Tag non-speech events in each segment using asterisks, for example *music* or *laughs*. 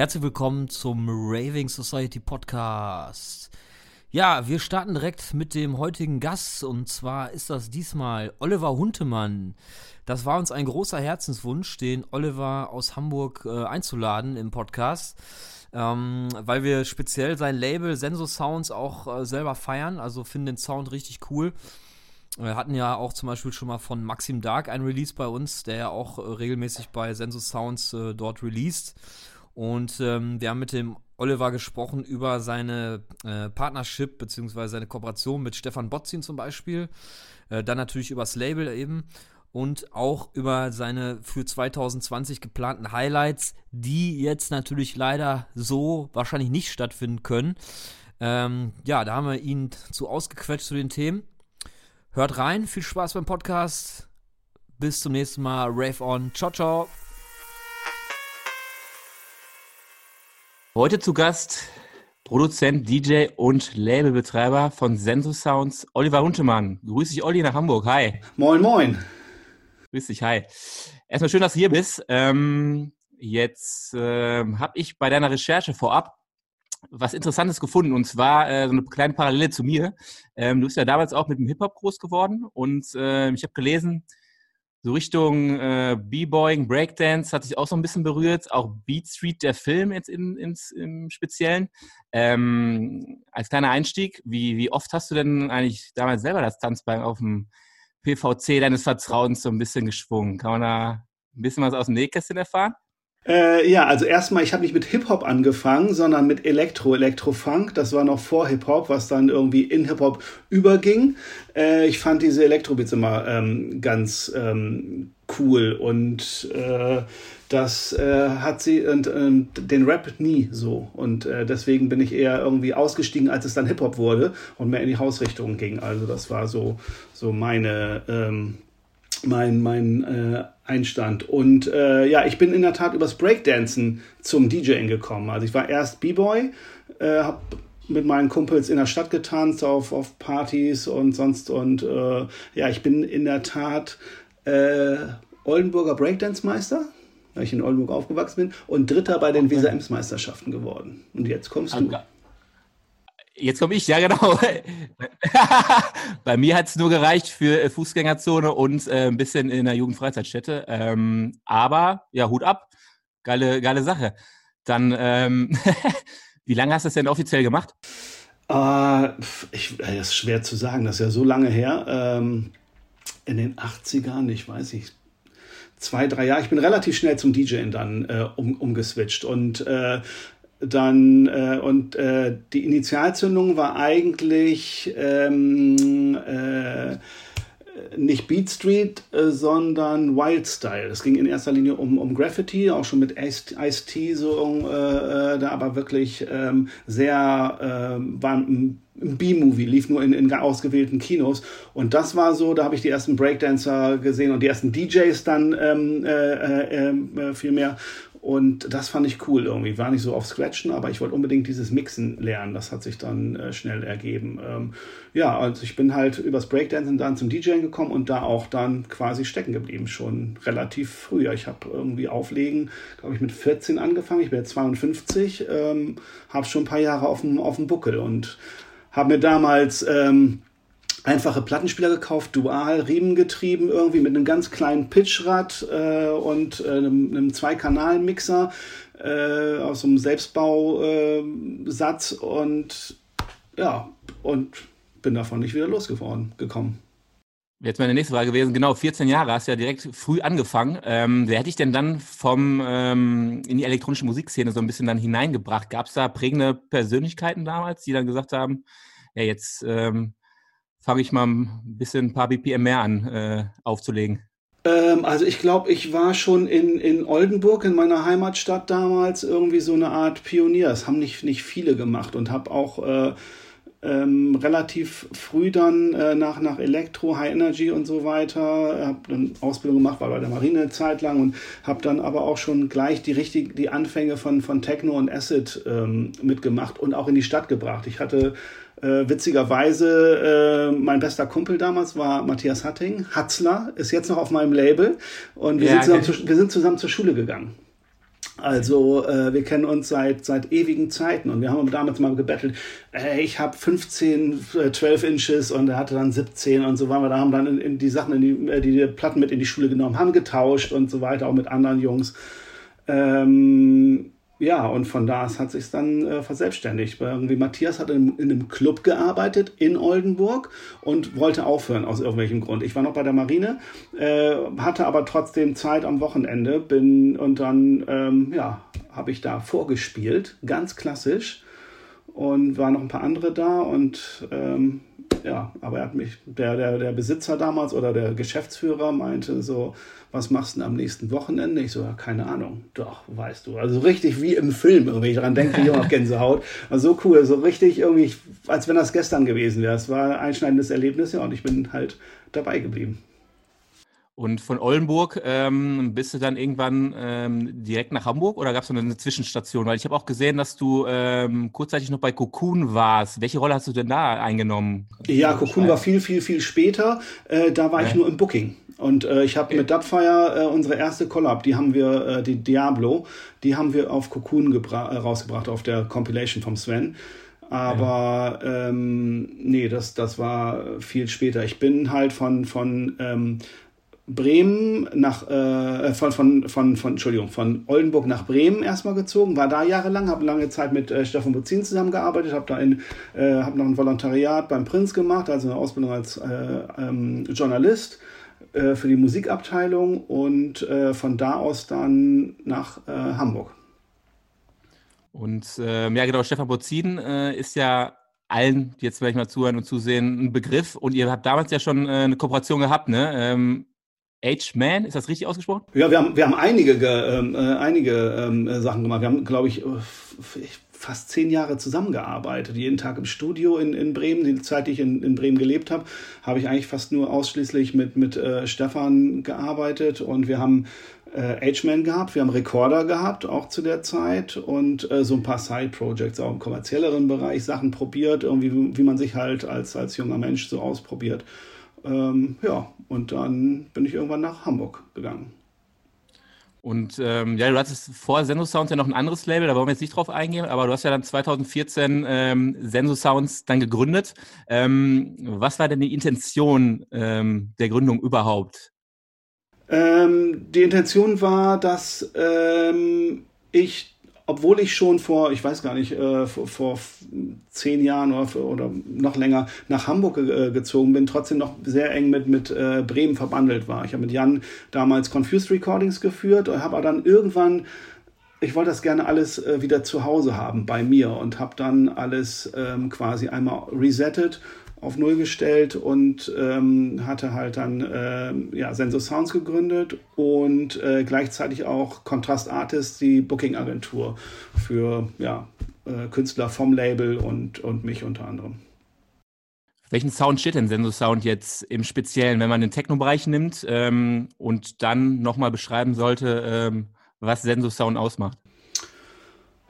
Herzlich willkommen zum Raving Society Podcast. Ja, wir starten direkt mit dem heutigen Gast und zwar ist das diesmal Oliver Huntemann. Das war uns ein großer Herzenswunsch, den Oliver aus Hamburg äh, einzuladen im Podcast, ähm, weil wir speziell sein Label Senso Sounds auch äh, selber feiern, also finden den Sound richtig cool. Wir hatten ja auch zum Beispiel schon mal von Maxim Dark ein Release bei uns, der ja auch äh, regelmäßig bei Senso Sounds äh, dort released. Und ähm, wir haben mit dem Oliver gesprochen über seine äh, Partnership bzw. seine Kooperation mit Stefan Botzin zum Beispiel. Äh, dann natürlich über das Label eben und auch über seine für 2020 geplanten Highlights, die jetzt natürlich leider so wahrscheinlich nicht stattfinden können. Ähm, ja, da haben wir ihn zu ausgequetscht zu den Themen. Hört rein, viel Spaß beim Podcast. Bis zum nächsten Mal. Rave on. Ciao, ciao. Heute zu Gast Produzent, DJ und Labelbetreiber von Senso Sounds, Oliver Huntemann. Grüß dich, Olli, nach Hamburg. Hi. Moin, moin. Grüß dich, hi. Erstmal schön, dass du hier bist. Ähm, jetzt äh, habe ich bei deiner Recherche vorab was Interessantes gefunden und zwar äh, so eine kleine Parallele zu mir. Ähm, du bist ja damals auch mit dem Hip-Hop groß geworden und äh, ich habe gelesen, so Richtung äh, B-Boying, Breakdance hat sich auch so ein bisschen berührt, auch Beat Street, der Film jetzt in, ins, im Speziellen. Ähm, als kleiner Einstieg, wie, wie oft hast du denn eigentlich damals selber das Tanzbein auf dem PVC deines Vertrauens so ein bisschen geschwungen? Kann man da ein bisschen was aus dem Nähkästchen erfahren? Äh, ja, also erstmal, ich habe nicht mit Hip-Hop angefangen, sondern mit Elektro, Elektro-Funk. Das war noch vor Hip-Hop, was dann irgendwie in Hip-Hop überging. Äh, ich fand diese Elektro-Beats immer ähm, ganz ähm, cool und äh, das äh, hat sie und äh, den Rap nie so und äh, deswegen bin ich eher irgendwie ausgestiegen, als es dann Hip Hop wurde und mehr in die Hausrichtung ging. Also das war so so meine ähm, mein, mein äh, Einstand. Und äh, ja, ich bin in der Tat übers Breakdancen zum DJing gekommen. Also ich war erst B-Boy, äh, habe mit meinen Kumpels in der Stadt getanzt, auf, auf Partys und sonst. Und äh, ja, ich bin in der Tat äh, Oldenburger Breakdance-Meister, weil ich in Oldenburg aufgewachsen bin, und Dritter bei den okay. Weser Ems-Meisterschaften geworden. Und jetzt kommst du. Jetzt komme ich, ja genau. *laughs* Bei mir hat es nur gereicht für äh, Fußgängerzone und äh, ein bisschen in der Jugendfreizeitstätte. Ähm, aber ja, Hut ab. Geile, geile Sache. Dann, ähm, *laughs* wie lange hast du das denn offiziell gemacht? Uh, ich, das ist schwer zu sagen, das ist ja so lange her. Ähm, in den 80ern, ich weiß nicht, zwei, drei Jahre. Ich bin relativ schnell zum DJing dann äh, um, umgeswitcht und äh, dann äh, und äh, die Initialzündung war eigentlich ähm, äh, nicht Beat Street, äh, sondern Wild Style. Es ging in erster Linie um, um Graffiti, auch schon mit Ice-T so, äh, äh, da aber wirklich ähm, sehr, äh, war ein B-Movie, lief nur in, in ausgewählten Kinos. Und das war so, da habe ich die ersten Breakdancer gesehen und die ersten DJs dann ähm, äh, äh, äh, viel mehr. Und das fand ich cool irgendwie. War nicht so auf Scratchen, aber ich wollte unbedingt dieses Mixen lernen. Das hat sich dann äh, schnell ergeben. Ähm, ja, also ich bin halt übers Breakdancing dann zum DJing gekommen und da auch dann quasi stecken geblieben, schon relativ früh. Ich habe irgendwie Auflegen, glaube ich, mit 14 angefangen. Ich bin jetzt 52, ähm, habe schon ein paar Jahre auf dem, auf dem Buckel und habe mir damals... Ähm, einfache Plattenspieler gekauft, dual riemengetrieben, irgendwie mit einem ganz kleinen Pitchrad äh, und äh, einem, einem Zwei-Kanal-Mixer äh, aus einem Selbstbausatz und ja, und bin davon nicht wieder losgeworden gekommen. Jetzt meine nächste Frage gewesen, genau, 14 Jahre hast du ja direkt früh angefangen. Ähm, wer hätte ich denn dann vom ähm, in die elektronische Musikszene so ein bisschen dann hineingebracht? Gab es da prägende Persönlichkeiten damals, die dann gesagt haben, ja, jetzt ähm, fange ich mal ein bisschen ein paar BPM mehr an äh, aufzulegen? Ähm, also ich glaube, ich war schon in, in Oldenburg, in meiner Heimatstadt damals, irgendwie so eine Art Pionier. Das haben nicht, nicht viele gemacht und habe auch äh, ähm, relativ früh dann äh, nach, nach Elektro, High Energy und so weiter, habe dann Ausbildung gemacht, war bei der Marine eine Zeit lang und habe dann aber auch schon gleich die richtig die Anfänge von, von Techno und Acid ähm, mitgemacht und auch in die Stadt gebracht. Ich hatte äh, witzigerweise, äh, mein bester Kumpel damals war Matthias Hatting. Hatzler ist jetzt noch auf meinem Label und wir, ja, sind, zusammen zu, wir sind zusammen zur Schule gegangen. Also äh, wir kennen uns seit seit ewigen Zeiten und wir haben damals mal gebettelt, ey, ich habe 15, 12 Inches und er hatte dann 17 und so waren wir da, haben dann in, in die Sachen, in die, äh, die, die Platten mit in die Schule genommen, haben getauscht und so weiter, auch mit anderen Jungs. Ähm, ja, und von da aus hat sich dann äh, verselbstständigt. Irgendwie Matthias hat in, in, einem Club gearbeitet in Oldenburg und wollte aufhören aus irgendwelchem Grund. Ich war noch bei der Marine, äh, hatte aber trotzdem Zeit am Wochenende, bin und dann ähm, ja habe ich da vorgespielt, ganz klassisch und waren noch ein paar andere da und ähm, ja, aber er hat mich, der, der, der Besitzer damals oder der Geschäftsführer meinte so, was machst du denn am nächsten Wochenende? Ich so, ja, keine Ahnung. Doch, weißt du. Also richtig wie im Film, wenn ich daran denke, ich habe *laughs* Gänsehaut. Also so cool, so richtig irgendwie, als wenn das gestern gewesen wäre. Es war ein einschneidendes Erlebnis, ja, und ich bin halt dabei geblieben. Und von Oldenburg ähm, bist du dann irgendwann ähm, direkt nach Hamburg oder gab es eine Zwischenstation? Weil ich habe auch gesehen, dass du ähm, kurzzeitig noch bei Cocoon warst. Welche Rolle hast du denn da eingenommen? Ja, Cocoon war viel, viel, viel später. Äh, da war ja. ich nur im Booking. Und äh, ich habe okay. mit Dubfire äh, unsere erste Collab, die haben wir, äh, die Diablo, die haben wir auf Cocoon äh, rausgebracht, auf der Compilation vom Sven. Aber ja. ähm, nee, das, das war viel später. Ich bin halt von, von ähm, Bremen nach äh, von, von, von, von, Entschuldigung, von Oldenburg nach Bremen erstmal gezogen, war da jahrelang, habe lange Zeit mit äh, Stefan Buzin zusammengearbeitet, habe da in, äh, hab noch ein Volontariat beim Prinz gemacht, also eine Ausbildung als äh, ähm, Journalist äh, für die Musikabteilung und äh, von da aus dann nach äh, Hamburg. Und ähm, ja, genau, Stefan Bozin äh, ist ja allen, die jetzt vielleicht mal zuhören und zusehen, ein Begriff. Und ihr habt damals ja schon äh, eine Kooperation gehabt, ne? Ähm, H-Man, ist das richtig ausgesprochen? Ja, wir haben, wir haben einige, ähm, äh, einige ähm, Sachen gemacht. Wir haben, glaube ich, fast zehn Jahre zusammengearbeitet. Jeden Tag im Studio in, in Bremen. Die Zeit, die ich in, in Bremen gelebt habe, habe ich eigentlich fast nur ausschließlich mit, mit äh, Stefan gearbeitet. Und wir haben äh, H-Man gehabt, wir haben Recorder gehabt, auch zu der Zeit. Und äh, so ein paar Side-Projects, auch im kommerzielleren Bereich, Sachen probiert, irgendwie, wie man sich halt als, als junger Mensch so ausprobiert. Ähm, ja, und dann bin ich irgendwann nach Hamburg gegangen. Und ähm, ja, du hattest vor Senso Sounds ja noch ein anderes Label, da wollen wir jetzt nicht drauf eingehen, aber du hast ja dann 2014 ähm, Senso Sounds dann gegründet. Ähm, was war denn die Intention ähm, der Gründung überhaupt? Ähm, die Intention war, dass ähm, ich obwohl ich schon vor, ich weiß gar nicht, äh, vor, vor, zehn Jahren oder, oder, noch länger nach Hamburg äh, gezogen bin, trotzdem noch sehr eng mit, mit äh, Bremen verbandelt war. Ich habe mit Jan damals Confused Recordings geführt und habe dann irgendwann ich wollte das gerne alles äh, wieder zu Hause haben bei mir und habe dann alles ähm, quasi einmal resettet auf Null gestellt und ähm, hatte halt dann äh, ja, Sensor Sounds gegründet und äh, gleichzeitig auch Contrast Artists, die Booking-Agentur für ja, äh, Künstler vom Label und, und mich unter anderem. Welchen Sound steht denn Sensor Sound jetzt im Speziellen, wenn man den Techno-Bereich nimmt ähm, und dann nochmal beschreiben sollte, ähm, was Sensor Sound ausmacht?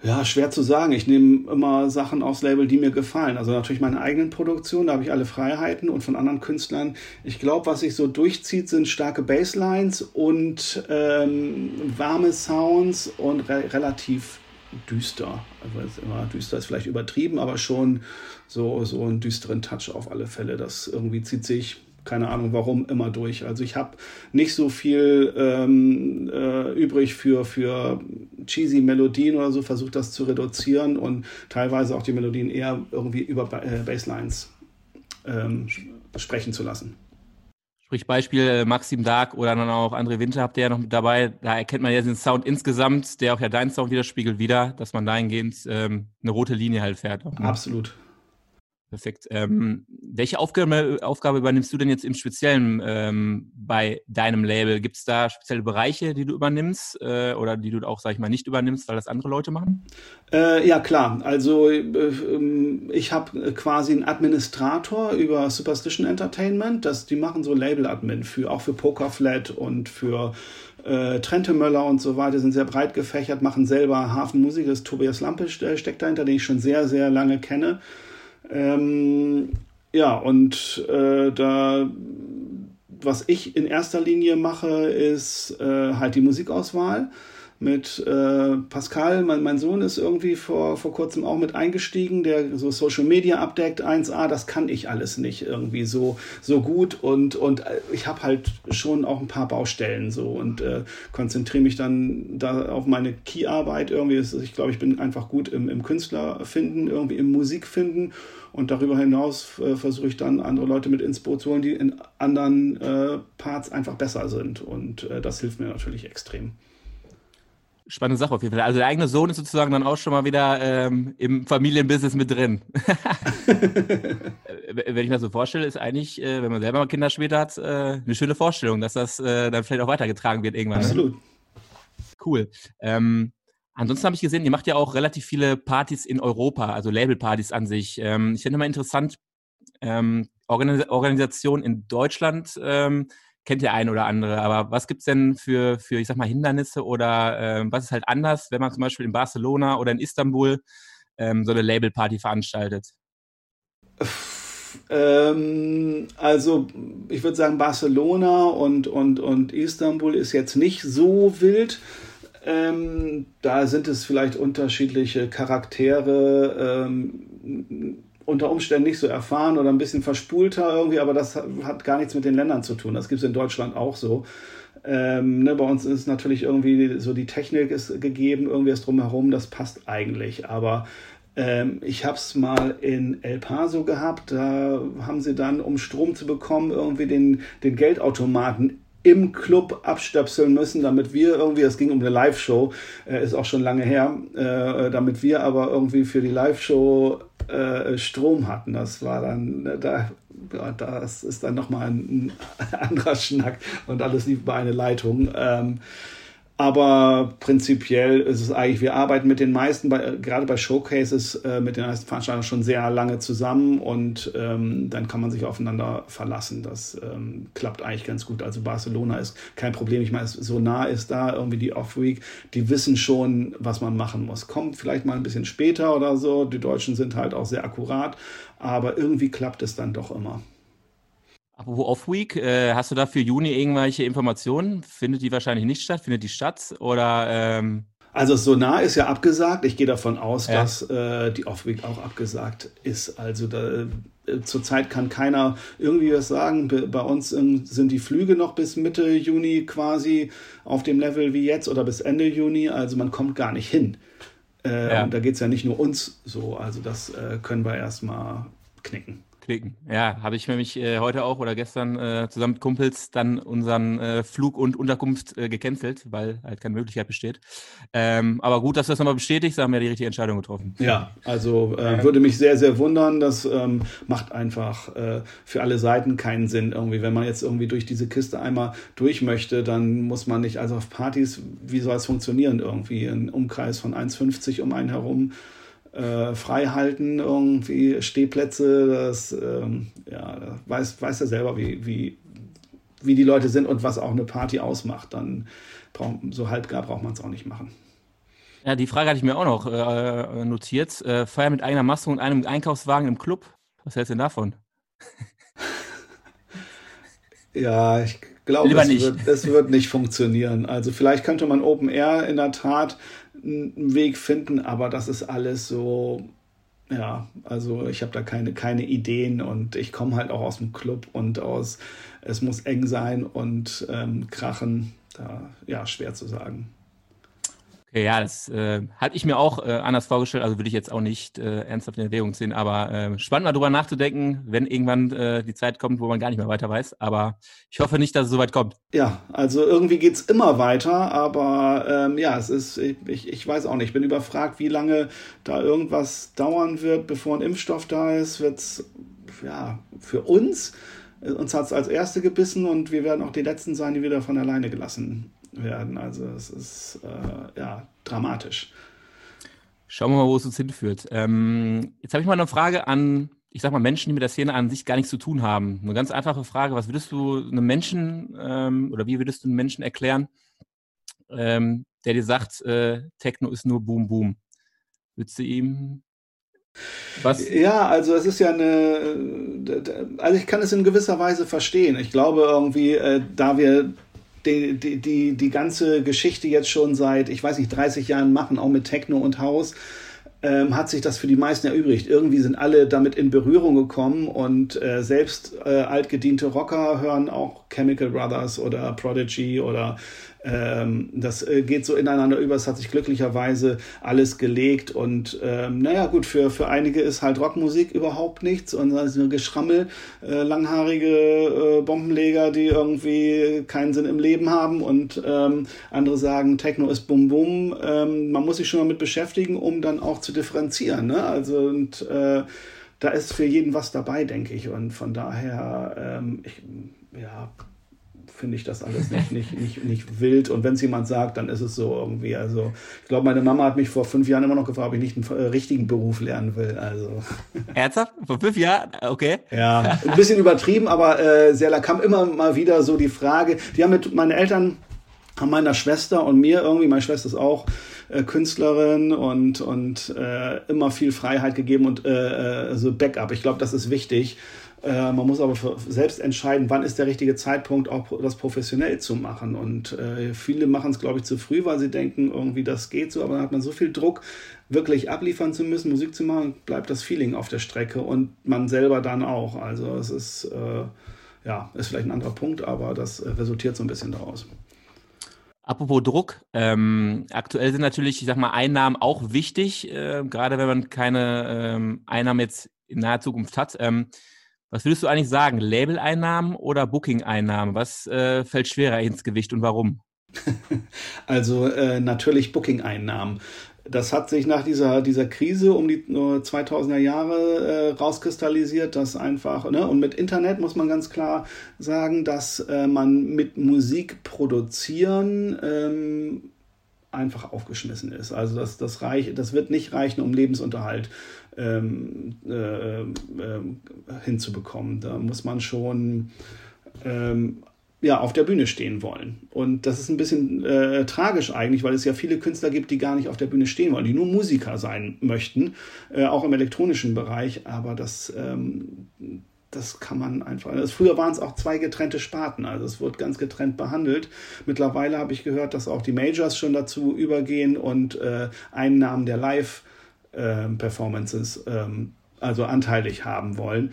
Ja, schwer zu sagen. Ich nehme immer Sachen aufs Label, die mir gefallen. Also natürlich meine eigenen Produktionen, da habe ich alle Freiheiten und von anderen Künstlern. Ich glaube, was sich so durchzieht, sind starke Basslines und ähm, warme Sounds und re relativ düster. Also immer düster ist vielleicht übertrieben, aber schon so, so einen düsteren Touch auf alle Fälle. Das irgendwie zieht sich keine Ahnung warum, immer durch. Also ich habe nicht so viel ähm, äh, übrig für, für cheesy Melodien oder so, versucht das zu reduzieren und teilweise auch die Melodien eher irgendwie über äh, Basslines ähm, sprechen zu lassen. Sprich Beispiel äh, Maxim Dark oder dann auch André Winter habt ihr ja noch mit dabei. Da erkennt man ja den Sound insgesamt, der auch ja deinen Sound widerspiegelt, wieder, dass man dahingehend ähm, eine rote Linie halt fährt. Ne? Absolut. Perfekt. Ähm, welche Aufgabe, Aufgabe übernimmst du denn jetzt im Speziellen ähm, bei deinem Label? Gibt es da spezielle Bereiche, die du übernimmst äh, oder die du auch, sag ich mal, nicht übernimmst, weil das andere Leute machen? Äh, ja, klar. Also äh, ähm, ich habe quasi einen Administrator über Superstition Entertainment. Das, die machen so Label-Admin für auch für Pokerflat und für äh, Trente und so weiter sind sehr breit gefächert, machen selber Hafenmusik. Das Tobias Lampe steckt dahinter, den ich schon sehr, sehr lange kenne. Ähm, ja, und äh, da, was ich in erster Linie mache, ist äh, halt die Musikauswahl. Mit äh, Pascal, mein, mein Sohn ist irgendwie vor, vor kurzem auch mit eingestiegen, der so Social Media abdeckt, 1A, das kann ich alles nicht irgendwie so, so gut und, und ich habe halt schon auch ein paar Baustellen so und äh, konzentriere mich dann da auf meine Key-Arbeit irgendwie. Ich glaube, ich bin einfach gut im, im Künstler finden, irgendwie im Musik finden und darüber hinaus äh, versuche ich dann andere Leute mit ins Boot zu holen, die in anderen äh, Parts einfach besser sind und äh, das hilft mir natürlich extrem spannende Sache auf jeden Fall. Also der eigene Sohn ist sozusagen dann auch schon mal wieder ähm, im Familienbusiness mit drin. *laughs* wenn ich mir das so vorstelle, ist eigentlich, äh, wenn man selber mal Kinder später hat, äh, eine schöne Vorstellung, dass das äh, dann vielleicht auch weitergetragen wird irgendwann. Ne? Absolut. Ne? Cool. Ähm, ansonsten habe ich gesehen, ihr macht ja auch relativ viele Partys in Europa, also Labelpartys an sich. Ähm, ich finde mal interessant, ähm, Organis Organisation in Deutschland ähm, kennt der ein oder andere. Aber was gibt es denn für, für, ich sag mal, Hindernisse oder äh, was ist halt anders, wenn man zum Beispiel in Barcelona oder in Istanbul ähm, so eine Labelparty veranstaltet? Ähm, also ich würde sagen, Barcelona und, und, und Istanbul ist jetzt nicht so wild. Ähm, da sind es vielleicht unterschiedliche Charaktere. Ähm, unter Umständen nicht so erfahren oder ein bisschen verspulter irgendwie, aber das hat gar nichts mit den Ländern zu tun. Das gibt es in Deutschland auch so. Ähm, ne, bei uns ist natürlich irgendwie so die Technik ist gegeben, irgendwie ist drumherum, das passt eigentlich. Aber ähm, ich habe es mal in El Paso gehabt, da haben sie dann, um Strom zu bekommen, irgendwie den, den Geldautomaten im Club abstöpseln müssen, damit wir irgendwie, es ging um eine Live-Show, äh, ist auch schon lange her, äh, damit wir aber irgendwie für die Live-Show äh, Strom hatten. Das war dann, äh, da, das ist dann nochmal ein, ein anderer Schnack und alles lief bei einer Leitung. Ähm, aber prinzipiell ist es eigentlich, wir arbeiten mit den meisten, bei, gerade bei Showcases, äh, mit den meisten Veranstaltern schon sehr lange zusammen und ähm, dann kann man sich aufeinander verlassen. Das ähm, klappt eigentlich ganz gut. Also Barcelona ist kein Problem. Ich meine, so nah ist da irgendwie die Off-Week. Die wissen schon, was man machen muss. Kommt vielleicht mal ein bisschen später oder so. Die Deutschen sind halt auch sehr akkurat, aber irgendwie klappt es dann doch immer. Apropos Off-Week, äh, hast du da für Juni irgendwelche Informationen? Findet die wahrscheinlich nicht statt? Findet die statt? Oder ähm also Sonar ist ja abgesagt. Ich gehe davon aus, ja. dass äh, die Off-Week auch abgesagt ist. Also da, äh, zurzeit kann keiner irgendwie was sagen. Bei uns ähm, sind die Flüge noch bis Mitte Juni quasi auf dem Level wie jetzt oder bis Ende Juni. Also man kommt gar nicht hin. Äh, ja. Und da geht es ja nicht nur uns so. Also das äh, können wir erstmal knicken klicken. Ja, habe ich nämlich äh, heute auch oder gestern äh, zusammen mit Kumpels dann unseren äh, Flug und Unterkunft äh, gecancelt, weil halt keine Möglichkeit besteht. Ähm, aber gut, dass du das nochmal bestätigst, da haben wir die richtige Entscheidung getroffen. Ja, also äh, würde mich sehr, sehr wundern. Das ähm, macht einfach äh, für alle Seiten keinen Sinn irgendwie. Wenn man jetzt irgendwie durch diese Kiste einmal durch möchte, dann muss man nicht, also auf Partys, wie soll es funktionieren irgendwie? Ein Umkreis von 1,50 um einen herum äh, frei halten, irgendwie Stehplätze, das ähm, ja, weiß, weiß er selber, wie, wie, wie die Leute sind und was auch eine Party ausmacht. Dann brauch, so halbgar braucht man es auch nicht machen. Ja, die Frage hatte ich mir auch noch äh, notiert. Äh, Feier mit eigener Maske und einem Einkaufswagen im Club. Was hältst du denn davon? *laughs* ja, ich glaube, es es wird nicht funktionieren. Also vielleicht könnte man Open Air in der Tat einen Weg finden, aber das ist alles so, ja, also ich habe da keine, keine Ideen und ich komme halt auch aus dem Club und aus, es muss eng sein und ähm, krachen, da, ja, schwer zu sagen. Okay, ja, das äh, hatte ich mir auch äh, anders vorgestellt, also würde ich jetzt auch nicht äh, ernsthaft in Erwägung ziehen, aber äh, spannend mal drüber nachzudenken, wenn irgendwann äh, die Zeit kommt, wo man gar nicht mehr weiter weiß. Aber ich hoffe nicht, dass es so weit kommt. Ja, also irgendwie geht's immer weiter, aber ähm, ja, es ist, ich, ich weiß auch nicht, ich bin überfragt, wie lange da irgendwas dauern wird, bevor ein Impfstoff da ist, wird's ja für uns, äh, uns hat's als Erste gebissen und wir werden auch die Letzten sein, die wieder von alleine gelassen werden. Also es ist äh, ja dramatisch. Schauen wir mal, wo es uns hinführt. Ähm, jetzt habe ich mal eine Frage an, ich sag mal, Menschen, die mit der Szene an sich gar nichts zu tun haben. Eine ganz einfache Frage. Was würdest du einem Menschen ähm, oder wie würdest du einem Menschen erklären, ähm, der dir sagt, äh, Techno ist nur Boom Boom? Würdest du ihm was? Ja, also es ist ja eine, also ich kann es in gewisser Weise verstehen. Ich glaube irgendwie, äh, da wir die, die, die, die ganze Geschichte jetzt schon seit, ich weiß nicht, 30 Jahren machen, auch mit Techno und Haus, ähm, hat sich das für die meisten erübrigt. Irgendwie sind alle damit in Berührung gekommen und äh, selbst äh, altgediente Rocker hören auch Chemical Brothers oder Prodigy oder ähm, das äh, geht so ineinander über. Es hat sich glücklicherweise alles gelegt und ähm, naja, gut, für, für einige ist halt Rockmusik überhaupt nichts und das ist nur Geschrammel, äh, langhaarige äh, Bombenleger, die irgendwie keinen Sinn im Leben haben und ähm, andere sagen, Techno ist Bum Bum. Ähm, man muss sich schon damit beschäftigen, um dann auch zu differenzieren. Ne? Also und äh, da ist für jeden was dabei, denke ich. Und von daher, ähm, ich, ja, finde ich das alles nicht, nicht, nicht, nicht wild. Und wenn es jemand sagt, dann ist es so irgendwie. Also ich glaube, meine Mama hat mich vor fünf Jahren immer noch gefragt, ob ich nicht einen äh, richtigen Beruf lernen will. Also. *laughs* Ernsthaft? Vor fünf Jahren? Okay. Ja, ein bisschen übertrieben, aber äh, sehr, da kam immer mal wieder so die Frage, die haben mit meinen Eltern, haben meiner Schwester und mir irgendwie, meine Schwester ist auch äh, Künstlerin und, und äh, immer viel Freiheit gegeben und äh, äh so Backup. Ich glaube, das ist wichtig. Äh, man muss aber selbst entscheiden, wann ist der richtige Zeitpunkt, auch das professionell zu machen. Und äh, viele machen es, glaube ich, zu früh, weil sie denken, irgendwie das geht so, aber dann hat man so viel Druck, wirklich abliefern zu müssen, Musik zu machen, bleibt das Feeling auf der Strecke und man selber dann auch. Also es ist, äh, ja, ist vielleicht ein anderer Punkt, aber das äh, resultiert so ein bisschen daraus. Apropos Druck, ähm, aktuell sind natürlich, ich sag mal, Einnahmen auch wichtig, äh, gerade wenn man keine ähm, Einnahmen jetzt in naher Zukunft hat. Ähm, was würdest du eigentlich sagen? Label-Einnahmen oder Booking-Einnahmen? Was äh, fällt schwerer ins Gewicht und warum? *laughs* Also äh, natürlich Booking-Einnahmen. Das hat sich nach dieser, dieser Krise um die 2000er Jahre äh, rauskristallisiert, dass einfach, ne, und mit Internet muss man ganz klar sagen, dass äh, man mit Musik produzieren ähm, einfach aufgeschmissen ist. Also das, das, reich, das wird nicht reichen, um Lebensunterhalt ähm, äh, äh, hinzubekommen. Da muss man schon ähm, ja, auf der Bühne stehen wollen. Und das ist ein bisschen äh, tragisch eigentlich, weil es ja viele Künstler gibt, die gar nicht auf der Bühne stehen wollen, die nur Musiker sein möchten, äh, auch im elektronischen Bereich. Aber das, ähm, das kann man einfach. Also früher waren es auch zwei getrennte Sparten, also es wird ganz getrennt behandelt. Mittlerweile habe ich gehört, dass auch die Majors schon dazu übergehen und äh, Einnahmen der Live- ähm, Performances ähm, also anteilig haben wollen.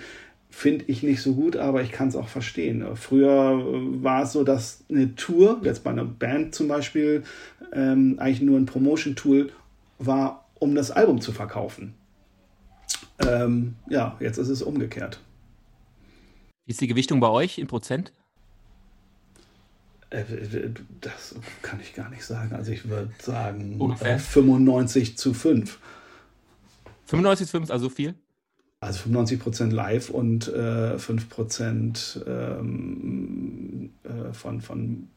Finde ich nicht so gut, aber ich kann es auch verstehen. Früher äh, war es so, dass eine Tour, jetzt bei einer Band zum Beispiel, ähm, eigentlich nur ein Promotion-Tool war, um das Album zu verkaufen. Ähm, ja, jetzt ist es umgekehrt. Wie ist die Gewichtung bei euch in Prozent? Äh, das kann ich gar nicht sagen. Also ich würde sagen äh, 95 zu 5. 95 Filme ist also viel? Also 95 Prozent live und äh, 5 Prozent ähm, äh, von, von,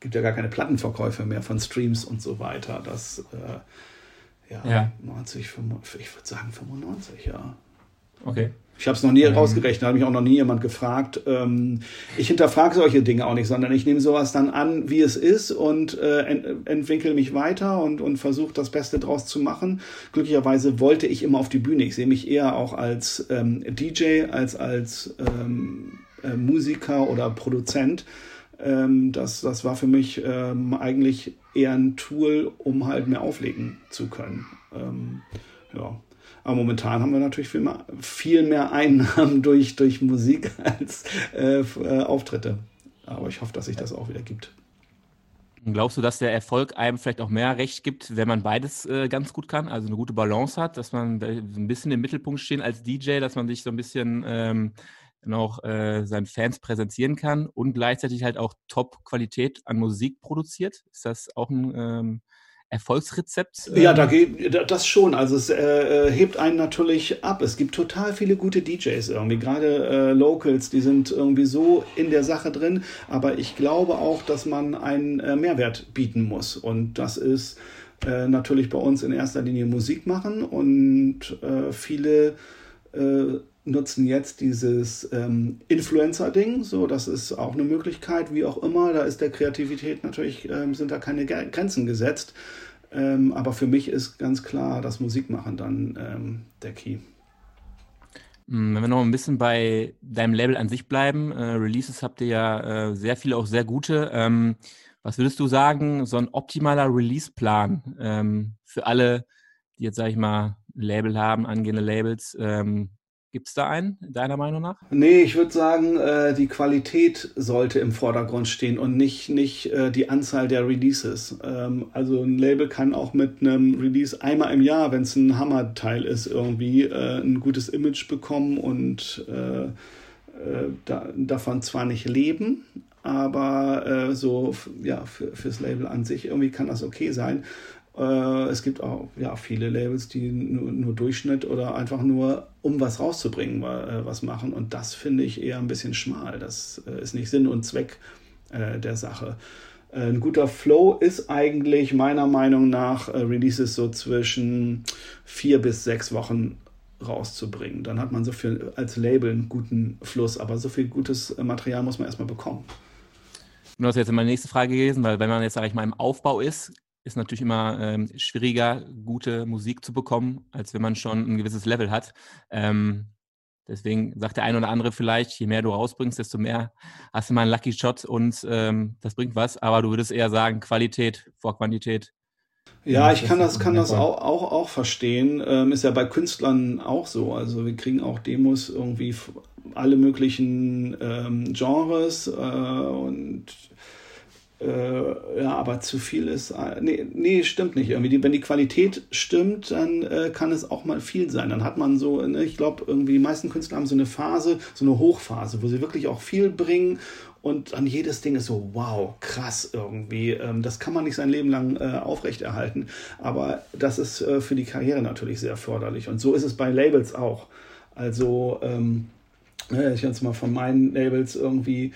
gibt ja gar keine Plattenverkäufe mehr, von Streams und so weiter. Das, äh, ja, ja, 90, 95, ich würde sagen 95, ja. Okay. Ich habe es noch nie mhm. rausgerechnet, hat mich auch noch nie jemand gefragt. Ähm, ich hinterfrage solche Dinge auch nicht, sondern ich nehme sowas dann an, wie es ist und äh, ent entwickle mich weiter und, und versuche das Beste draus zu machen. Glücklicherweise wollte ich immer auf die Bühne. Ich sehe mich eher auch als ähm, DJ als als ähm, äh, Musiker oder Produzent. Ähm, das, das war für mich ähm, eigentlich eher ein Tool, um halt mehr auflegen zu können. Ähm, ja. Aber momentan haben wir natürlich viel mehr, viel mehr Einnahmen *laughs* durch, durch Musik als äh, äh, Auftritte. Aber ich hoffe, dass sich das auch wieder gibt. Glaubst du, dass der Erfolg einem vielleicht auch mehr Recht gibt, wenn man beides äh, ganz gut kann, also eine gute Balance hat, dass man ein bisschen im Mittelpunkt stehen als DJ, dass man sich so ein bisschen ähm, auch äh, seinen Fans präsentieren kann und gleichzeitig halt auch Top-Qualität an Musik produziert? Ist das auch ein ähm, Erfolgsrezept? Ja, da geht das schon. Also es äh, äh, hebt einen natürlich ab. Es gibt total viele gute DJs irgendwie, gerade äh, Locals, die sind irgendwie so in der Sache drin. Aber ich glaube auch, dass man einen äh, Mehrwert bieten muss. Und das ist äh, natürlich bei uns in erster Linie Musik machen und äh, viele nutzen jetzt dieses ähm, Influencer-Ding. So, das ist auch eine Möglichkeit, wie auch immer. Da ist der Kreativität natürlich, ähm, sind da keine Grenzen gesetzt. Ähm, aber für mich ist ganz klar das Musikmachen dann ähm, der Key. Hm, wenn wir noch ein bisschen bei deinem Label an sich bleiben, äh, Releases habt ihr ja äh, sehr viele, auch sehr gute. Ähm, was würdest du sagen, so ein optimaler Release-Plan ähm, für alle, die jetzt, sag ich mal, Label haben, angehende Labels? Ähm, Gibt es da einen, deiner Meinung nach? Nee, ich würde sagen, äh, die Qualität sollte im Vordergrund stehen und nicht, nicht äh, die Anzahl der Releases. Ähm, also ein Label kann auch mit einem Release einmal im Jahr, wenn es ein Hammerteil ist, irgendwie äh, ein gutes Image bekommen und äh, äh, da, davon zwar nicht leben, aber äh, so ja, für, fürs Label an sich irgendwie kann das okay sein. Äh, es gibt auch ja, viele Labels, die nur, nur, Durchschnitt oder einfach nur, um was rauszubringen, äh, was machen. Und das finde ich eher ein bisschen schmal. Das äh, ist nicht Sinn und Zweck der Sache. Ein guter Flow ist eigentlich meiner Meinung nach Releases so zwischen vier bis sechs Wochen rauszubringen. Dann hat man so viel als Label einen guten Fluss, aber so viel gutes Material muss man erstmal bekommen. Das ist jetzt meine nächste Frage gewesen, weil wenn man jetzt, sage ich mal, im Aufbau ist, ist natürlich immer ähm, schwieriger, gute Musik zu bekommen, als wenn man schon ein gewisses Level hat. Ähm, deswegen sagt der eine oder andere vielleicht, je mehr du rausbringst, desto mehr hast du mal einen Lucky Shot und ähm, das bringt was. Aber du würdest eher sagen, Qualität vor Quantität. Ja, ich kann das, kann das auch, auch, auch verstehen. Ähm, ist ja bei Künstlern auch so. Also wir kriegen auch Demos irgendwie alle möglichen ähm, Genres äh, und äh, ja, aber zu viel ist. Äh, nee, nee, stimmt nicht. Irgendwie, die, wenn die Qualität stimmt, dann äh, kann es auch mal viel sein. Dann hat man so, ne, ich glaube, irgendwie die meisten Künstler haben so eine Phase, so eine Hochphase, wo sie wirklich auch viel bringen und dann jedes Ding ist so, wow, krass irgendwie. Ähm, das kann man nicht sein Leben lang äh, aufrechterhalten. Aber das ist äh, für die Karriere natürlich sehr förderlich. Und so ist es bei Labels auch. Also, ähm, ne, ich jetzt mal von meinen Labels irgendwie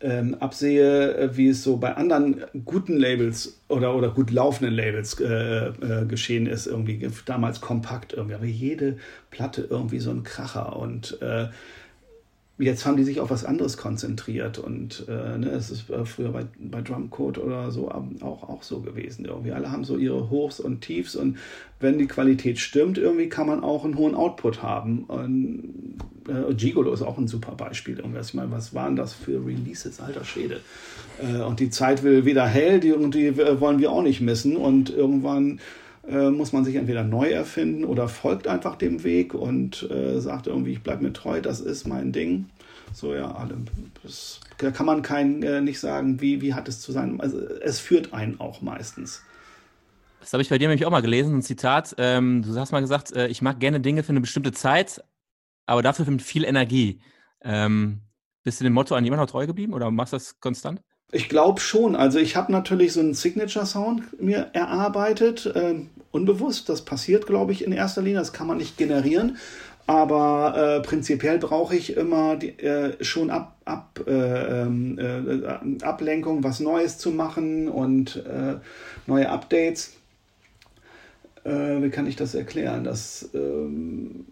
ähm, absehe, äh, wie es so bei anderen guten Labels oder, oder gut laufenden Labels äh, äh, geschehen ist, irgendwie damals kompakt irgendwie, aber jede Platte irgendwie so ein Kracher und äh, jetzt haben die sich auf was anderes konzentriert und äh, ne, es ist äh, früher bei, bei Drumcode oder so auch, auch so gewesen. Irgendwie alle haben so ihre Hochs und Tiefs und wenn die Qualität stimmt, irgendwie kann man auch einen hohen Output haben. Und, äh, Gigolo ist auch ein super Beispiel. Ich meine, was waren das für Releases? Alter Schwede. Äh, und die Zeit will wieder hell, die, die wollen wir auch nicht missen und irgendwann äh, muss man sich entweder neu erfinden oder folgt einfach dem Weg und äh, sagt irgendwie, ich bleibe mir treu, das ist mein Ding. So ja, alle. Das, da kann man kein, äh, nicht sagen, wie, wie hat es zu sein. Also es führt einen auch meistens. Das habe ich bei dir nämlich auch mal gelesen, ein Zitat. Ähm, du hast mal gesagt, äh, ich mag gerne Dinge für eine bestimmte Zeit, aber dafür mit viel Energie. Ähm, bist du dem Motto an jemand noch treu geblieben oder machst du das konstant? Ich glaube schon. Also ich habe natürlich so einen Signature-Sound mir erarbeitet, äh, unbewusst. Das passiert, glaube ich, in erster Linie. Das kann man nicht generieren. Aber äh, prinzipiell brauche ich immer die, äh, schon ab, ab, äh, ähm, äh, Ablenkung, was Neues zu machen und äh, neue Updates. wie kann ich das erklären? Das ähm,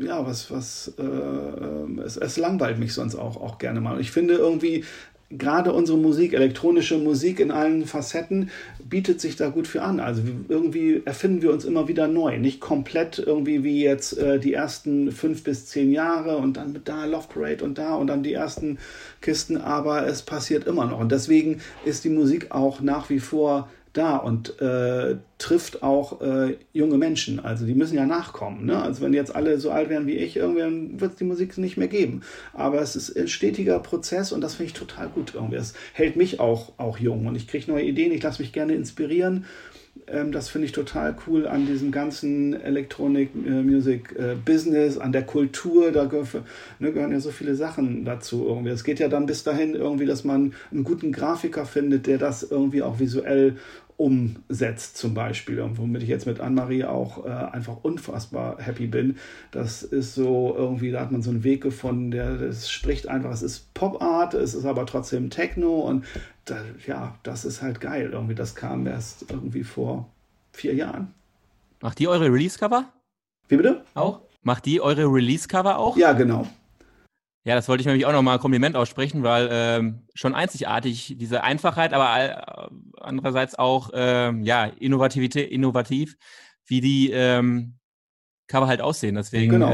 ja, was, was, äh, ähm, es, es langweilt mich sonst auch, auch gerne mal. Ich finde irgendwie, gerade unsere Musik, elektronische Musik in allen Facetten, bietet sich da gut für an. Also irgendwie erfinden wir uns immer wieder neu. Nicht komplett irgendwie wie jetzt äh, die ersten fünf bis zehn Jahre und dann mit da Love Parade und da und dann die ersten Kisten, aber es passiert immer noch. Und deswegen ist die Musik auch nach wie vor da und äh, trifft auch äh, junge Menschen. Also die müssen ja nachkommen. Ne? Also wenn jetzt alle so alt wären wie ich, irgendwann wird es die Musik nicht mehr geben. Aber es ist ein stetiger Prozess und das finde ich total gut. Irgendwie. Es hält mich auch, auch jung und ich kriege neue Ideen, ich lasse mich gerne inspirieren. Ähm, das finde ich total cool an diesem ganzen Electronic äh, Music äh, Business, an der Kultur. Da gehören, ne, gehören ja so viele Sachen dazu. Irgendwie. Es geht ja dann bis dahin irgendwie, dass man einen guten Grafiker findet, der das irgendwie auch visuell umsetzt zum Beispiel und womit ich jetzt mit Anne-Marie auch äh, einfach unfassbar happy bin. Das ist so irgendwie, da hat man so einen Weg gefunden, der das spricht einfach, es ist Pop Art, es ist aber trotzdem Techno und da, ja, das ist halt geil. Irgendwie, das kam erst irgendwie vor vier Jahren. Macht die eure Release-Cover? Wie bitte? Auch? Macht die eure Release-Cover auch? Ja, genau. Ja, das wollte ich nämlich auch nochmal ein Kompliment aussprechen, weil ähm, schon einzigartig diese Einfachheit, aber äh, andererseits auch ähm, ja, Innovativität, innovativ, wie die ähm, Cover halt aussehen. Deswegen genau.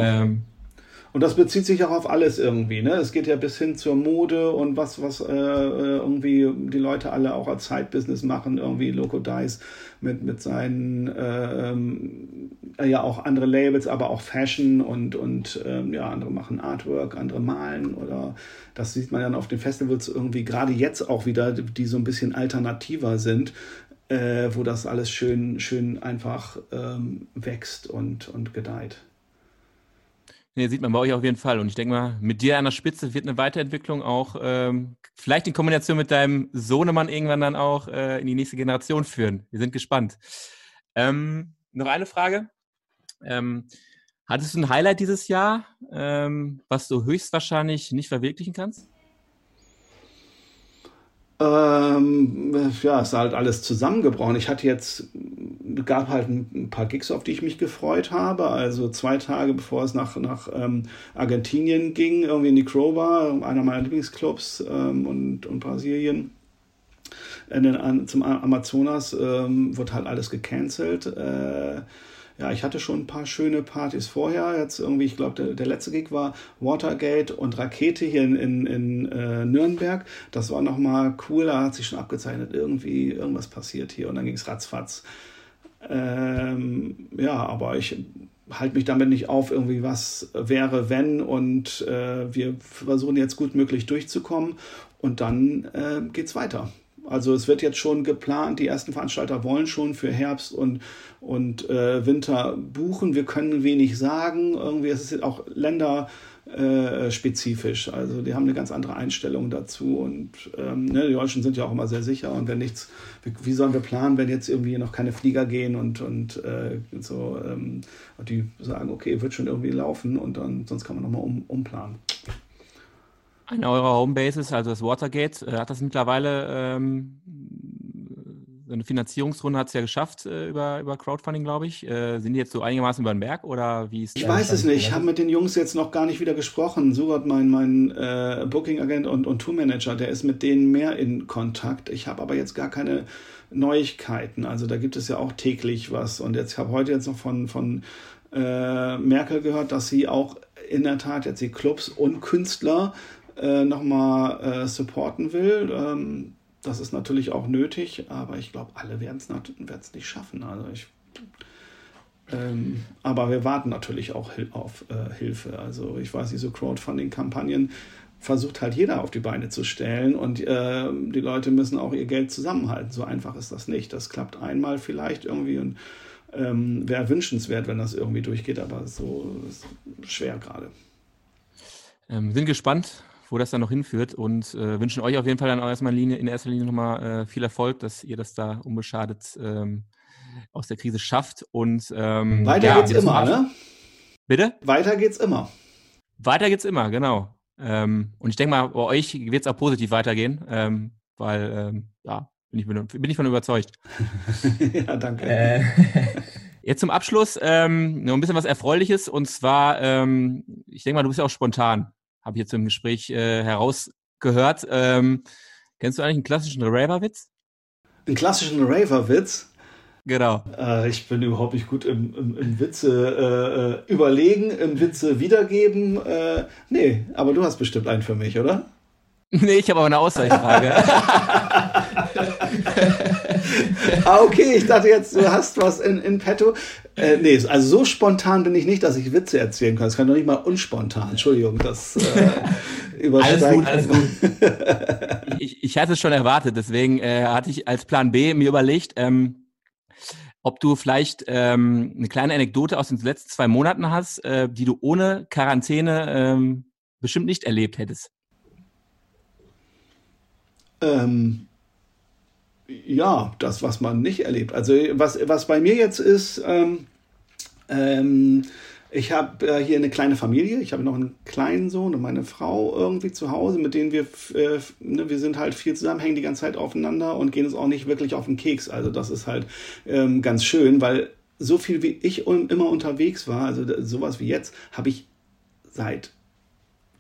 Und das bezieht sich auch auf alles irgendwie. Ne? Es geht ja bis hin zur Mode und was, was äh, äh irgendwie die Leute alle auch als Zeitbusiness machen, irgendwie Loco Dice mit, mit seinen, äh, ähm, ja auch andere Labels, aber auch Fashion und, und ähm, ja, andere machen Artwork, andere malen oder das sieht man dann auf den Festivals irgendwie gerade jetzt auch wieder, die so ein bisschen alternativer sind, äh, wo das alles schön, schön einfach ähm, wächst und, und gedeiht. Nee, sieht man bei euch auf jeden Fall. Und ich denke mal, mit dir an der Spitze wird eine Weiterentwicklung auch ähm, vielleicht in Kombination mit deinem Sohnemann irgendwann dann auch äh, in die nächste Generation führen. Wir sind gespannt. Ähm, noch eine Frage. Ähm, hattest du ein Highlight dieses Jahr, ähm, was du höchstwahrscheinlich nicht verwirklichen kannst? Ähm, ja, es ist halt alles zusammengebrochen. Ich hatte jetzt, gab halt ein paar Gigs, auf die ich mich gefreut habe. Also zwei Tage bevor es nach, nach ähm, Argentinien ging, irgendwie in die Crow einer meiner Lieblingsclubs ähm, und, und Brasilien. In den, zum Amazonas ähm, wird halt alles gecancelt. Äh, ja, ich hatte schon ein paar schöne Partys vorher. Jetzt irgendwie, ich glaube, der, der, letzte Gig war Watergate und Rakete hier in, in, in äh, Nürnberg. Das war nochmal cool, da hat sich schon abgezeichnet, irgendwie irgendwas passiert hier und dann ging es ratzfatz. Ähm, ja, aber ich halte mich damit nicht auf, irgendwie was wäre, wenn und äh, wir versuchen jetzt gut möglich durchzukommen und dann äh, es weiter. Also es wird jetzt schon geplant, die ersten Veranstalter wollen schon für Herbst und, und äh, Winter buchen. Wir können wenig sagen. Irgendwie ist es auch länderspezifisch. Also die haben eine ganz andere Einstellung dazu. Und ähm, ne, die Deutschen sind ja auch immer sehr sicher. Und wenn nichts, wie, sollen wir planen, wenn jetzt irgendwie noch keine Flieger gehen und, und äh, so, ähm, die sagen, okay, wird schon irgendwie laufen und dann sonst kann man nochmal um, umplanen. Eine eurer Homebases, also das Watergate, äh, hat das mittlerweile ähm, eine Finanzierungsrunde hat es ja geschafft äh, über, über Crowdfunding, glaube ich. Äh, sind die jetzt so einigermaßen über den Berg oder wie ist Ich weiß es nicht. Ich habe mit den Jungs jetzt noch gar nicht wieder gesprochen. Surat, mein, mein äh, Booking-Agent und, und Tourmanager, der ist mit denen mehr in Kontakt. Ich habe aber jetzt gar keine Neuigkeiten. Also da gibt es ja auch täglich was. Und jetzt habe heute jetzt noch von, von äh, Merkel gehört, dass sie auch in der Tat jetzt die Clubs und Künstler äh, nochmal äh, supporten will. Ähm, das ist natürlich auch nötig, aber ich glaube, alle werden es nicht schaffen. Also ich, ähm, aber wir warten natürlich auch auf äh, Hilfe. Also ich weiß, diese Crowdfunding-Kampagnen versucht halt jeder auf die Beine zu stellen und äh, die Leute müssen auch ihr Geld zusammenhalten. So einfach ist das nicht. Das klappt einmal vielleicht irgendwie und ähm, wäre wünschenswert, wenn das irgendwie durchgeht, aber so schwer gerade. Ähm, sind gespannt, wo das dann noch hinführt und äh, wünschen euch auf jeden Fall dann auch erstmal in, Linie, in erster Linie nochmal äh, viel Erfolg, dass ihr das da unbeschadet ähm, aus der Krise schafft. Und ähm, weiter ja, geht's immer, ne? Bitte? Weiter geht's immer. Weiter geht's immer, genau. Ähm, und ich denke mal, bei euch wird es auch positiv weitergehen, ähm, weil ähm, ja, bin ich, bin ich von überzeugt. *laughs* ja, danke. Äh, *laughs* jetzt zum Abschluss ähm, noch ein bisschen was Erfreuliches und zwar, ähm, ich denke mal, du bist ja auch spontan habe ich jetzt im Gespräch äh, herausgehört. Ähm, kennst du eigentlich einen klassischen Raver-Witz? Einen klassischen Raver-Witz? Genau. Äh, ich bin überhaupt nicht gut im, im, im Witze äh, überlegen, im Witze wiedergeben. Äh, nee, aber du hast bestimmt einen für mich, oder? *laughs* Nee, ich habe aber eine Ausweichfrage. *laughs* *laughs* ah, okay, ich dachte jetzt, du hast was in, in petto. Äh, nee, also so spontan bin ich nicht, dass ich Witze erzählen kann. Das kann doch nicht mal unspontan. Entschuldigung, das äh, *laughs* übersteigt. Alles gut, alles *laughs* gut. ich, ich hatte es schon erwartet, deswegen äh, hatte ich als Plan B mir überlegt, ähm, ob du vielleicht ähm, eine kleine Anekdote aus den letzten zwei Monaten hast, äh, die du ohne Quarantäne ähm, bestimmt nicht erlebt hättest. Ähm, ja, das, was man nicht erlebt. Also was, was bei mir jetzt ist, ähm, ähm, ich habe äh, hier eine kleine Familie. Ich habe noch einen kleinen Sohn und meine Frau irgendwie zu Hause, mit denen wir, äh, ne, wir sind halt viel zusammen, hängen die ganze Zeit aufeinander und gehen uns auch nicht wirklich auf den Keks. Also das ist halt ähm, ganz schön, weil so viel wie ich immer unterwegs war, also sowas wie jetzt, habe ich seit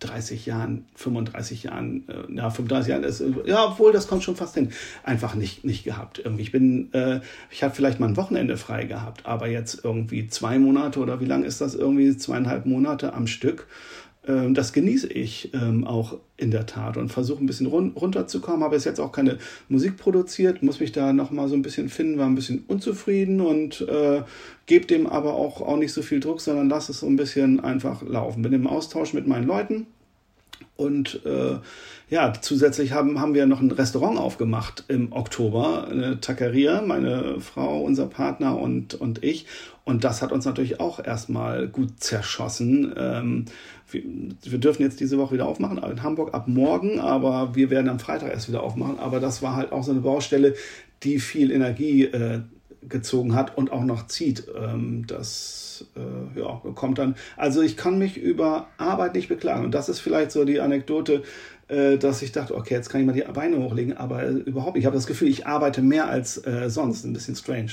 30 Jahren, 35 Jahren, äh, ja, 35 Jahren, ist, ja, obwohl, das kommt schon fast hin, einfach nicht, nicht gehabt. Irgendwie. Ich bin, äh, ich habe vielleicht mal ein Wochenende frei gehabt, aber jetzt irgendwie zwei Monate oder wie lange ist das irgendwie, zweieinhalb Monate am Stück das genieße ich ähm, auch in der Tat und versuche ein bisschen run runterzukommen. Habe bis jetzt auch keine Musik produziert, muss mich da nochmal so ein bisschen finden, war ein bisschen unzufrieden und äh, gebe dem aber auch, auch nicht so viel Druck, sondern lasse es so ein bisschen einfach laufen. Bin im Austausch mit meinen Leuten und äh, ja, zusätzlich haben, haben wir noch ein Restaurant aufgemacht im Oktober, eine Taqueria, meine Frau, unser Partner und, und ich. Und das hat uns natürlich auch erstmal gut zerschossen. Ähm, wir, wir, dürfen jetzt diese Woche wieder aufmachen, in Hamburg ab morgen, aber wir werden am Freitag erst wieder aufmachen. Aber das war halt auch so eine Baustelle, die viel Energie äh, gezogen hat und auch noch zieht. Ähm, das äh, ja, kommt dann. Also ich kann mich über Arbeit nicht beklagen. Und das ist vielleicht so die Anekdote, äh, dass ich dachte, okay, jetzt kann ich mal die Beine hochlegen, aber äh, überhaupt nicht. Ich habe das Gefühl, ich arbeite mehr als sonst. Ein bisschen strange.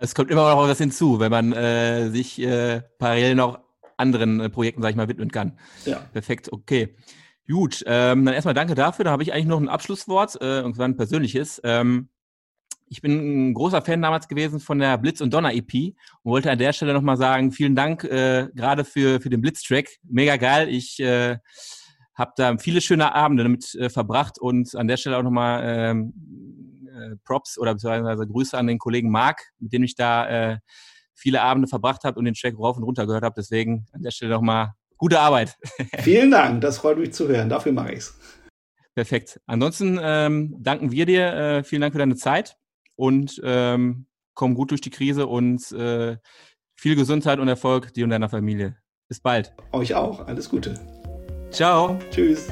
Es kommt immer noch was hinzu, wenn man äh, sich äh, parallel noch anderen äh, Projekten, sag ich mal, widmen kann. Ja. Perfekt, okay. Gut, ähm, dann erstmal danke dafür. Da habe ich eigentlich noch ein Abschlusswort, äh, und zwar ein persönliches. Ähm, ich bin ein großer Fan damals gewesen von der Blitz und Donner EP und wollte an der Stelle nochmal sagen, vielen Dank äh, gerade für, für den Blitz-Track. Mega geil. Ich äh, habe da viele schöne Abende damit äh, verbracht und an der Stelle auch nochmal ähm, äh, Props oder beziehungsweise Grüße an den Kollegen Marc, mit dem ich da äh, viele Abende verbracht habe und den Track rauf und runter gehört habe. Deswegen an der Stelle nochmal gute Arbeit. *laughs* Vielen Dank, das freut mich zu hören. Dafür mache ich's. Perfekt. Ansonsten ähm, danken wir dir. Äh, vielen Dank für deine Zeit und ähm, komm gut durch die Krise und äh, viel Gesundheit und Erfolg dir und deiner Familie. Bis bald. Euch auch. Alles Gute. Ciao. Tschüss.